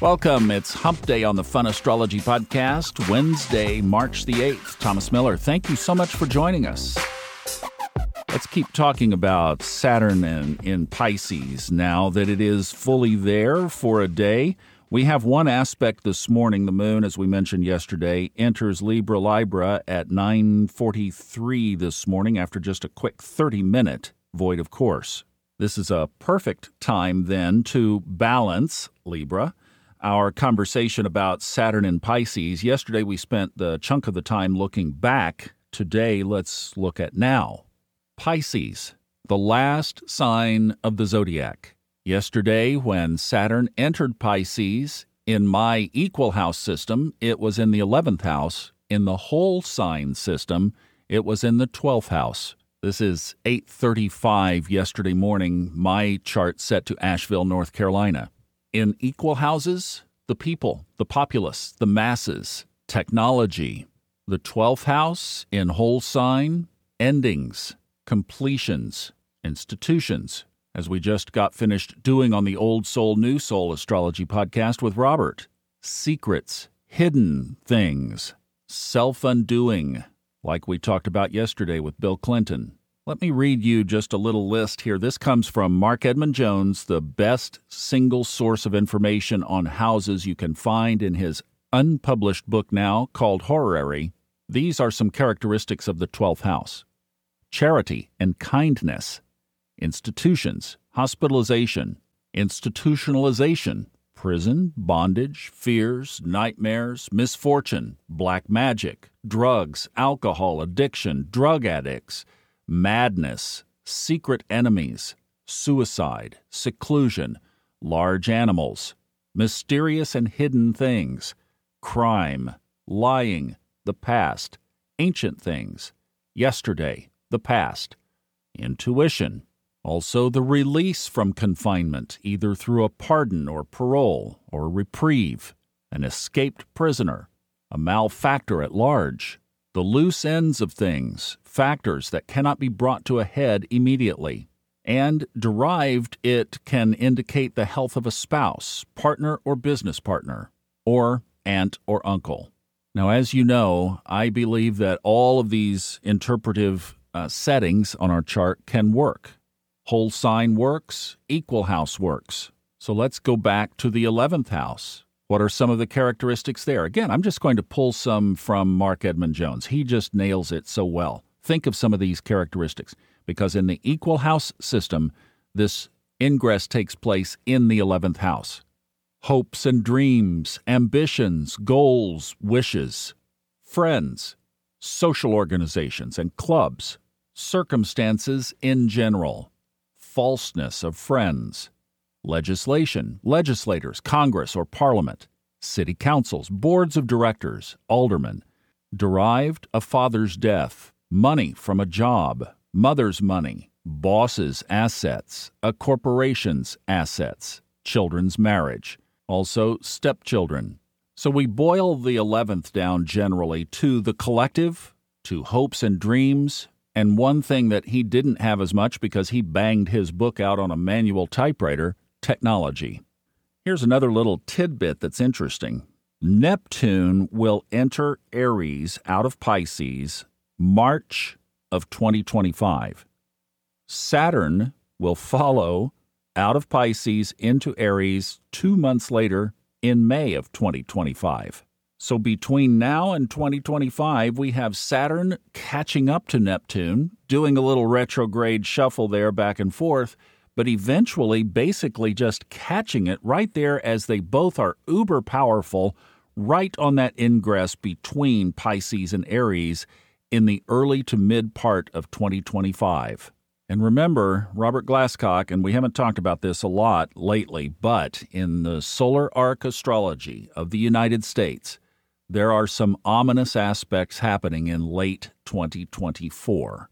Welcome. It's Hump Day on the Fun Astrology Podcast, Wednesday, March the 8th. Thomas Miller, thank you so much for joining us. Let's keep talking about Saturn in, in Pisces now that it is fully there for a day. We have one aspect this morning. The moon, as we mentioned yesterday, enters Libra Libra at 9:43 this morning after just a quick 30-minute void of course. This is a perfect time then to balance Libra our conversation about Saturn and Pisces. Yesterday, we spent the chunk of the time looking back. Today, let's look at now. Pisces, the last sign of the zodiac. Yesterday, when Saturn entered Pisces, in my equal house system, it was in the 11th house. In the whole sign system, it was in the 12th house. This is 8:35 yesterday morning, my chart set to Asheville, North Carolina in equal houses the people, the populace, the masses, technology. The 12th house in whole sign, endings, completions, institutions, as we just got finished doing on the Old Soul, New Soul astrology podcast with Robert. Secrets, hidden things, self undoing, like we talked about yesterday with Bill Clinton. Let me read you just a little list here. This comes from Marc Edmund Jones, the best single source of information on houses you can find in his unpublished book now called Horary. These are some characteristics of the 12th house. Charity and kindness, institutions, hospitalization, institutionalization, prison, bondage, fears, nightmares, misfortune, black magic, drugs, alcohol, addiction, drug addicts madness, secret enemies, suicide, seclusion, large animals, mysterious and hidden things, crime, lying, the past, ancient things, yesterday, the past, intuition, also the release from confinement, either through a pardon or parole or reprieve, an escaped prisoner, a malefactor at large, the loose ends of things, factors that cannot be brought to a head immediately. And derived, it can indicate the health of a spouse, partner, or business partner, or aunt or uncle. Now, as you know, I believe that all of these interpretive uh, settings on our chart can work. Whole sign works, equal house works. So let's go back to the 11th house. What are some of the characteristics there? Again, I'm just going to pull some from Marc Edmund Jones. He just nails it so well. Think of some of these characteristics because in the equal house system, this ingress takes place in the 11th house. Hopes and dreams, ambitions, goals, wishes, friends, social organizations and clubs, circumstances in general, falseness of friends, legislation, legislators, Congress or Parliament, city councils, boards of directors, aldermen, derived a father's death, money from a job, mother's money, boss's assets, a corporation's assets, children's marriage, also stepchildren. So we boil the 11th down generally to the collective, to hopes and dreams, and one thing that he didn't have as much because he banged his book out on a manual typewriter technology. Here's another little tidbit that's interesting. Neptune will enter Aries out of Pisces March of 2025. Saturn will follow out of Pisces into Aries two months later in May of 2025. So between now and 2025, we have Saturn catching up to Neptune, doing a little retrograde shuffle there back and forth, but eventually basically just catching it right there as they both are uber powerful, right on that ingress between Pisces and Aries in the early to mid part of 2025. And remember, Robert Glasscock, and we haven't talked about this a lot lately, but in the solar arc astrology of the United States, there are some ominous aspects happening in late 2024.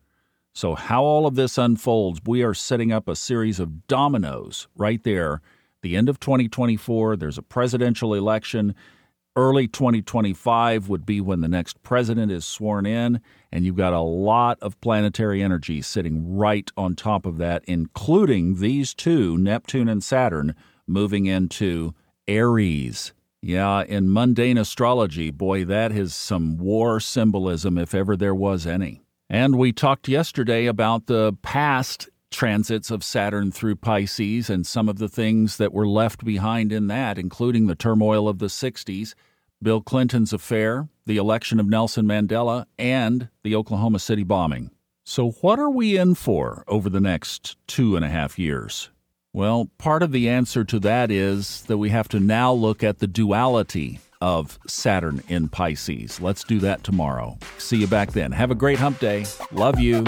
So, how all of this unfolds, we are setting up a series of dominoes right there. The end of 2024, there's a presidential election. Early 2025 would be when the next president is sworn in, and you've got a lot of planetary energy sitting right on top of that, including these two, Neptune and Saturn, moving into Aries. Yeah, in mundane astrology, boy, that is some war symbolism if ever there was any. And we talked yesterday about the past transits of Saturn through Pisces and some of the things that were left behind in that, including the turmoil of the 60s, Bill Clinton's affair, the election of Nelson Mandela, and the Oklahoma City bombing. So, what are we in for over the next two and a half years? Well, part of the answer to that is that we have to now look at the duality of Saturn in Pisces. Let's do that tomorrow. See you back then. Have a great hump day. Love you.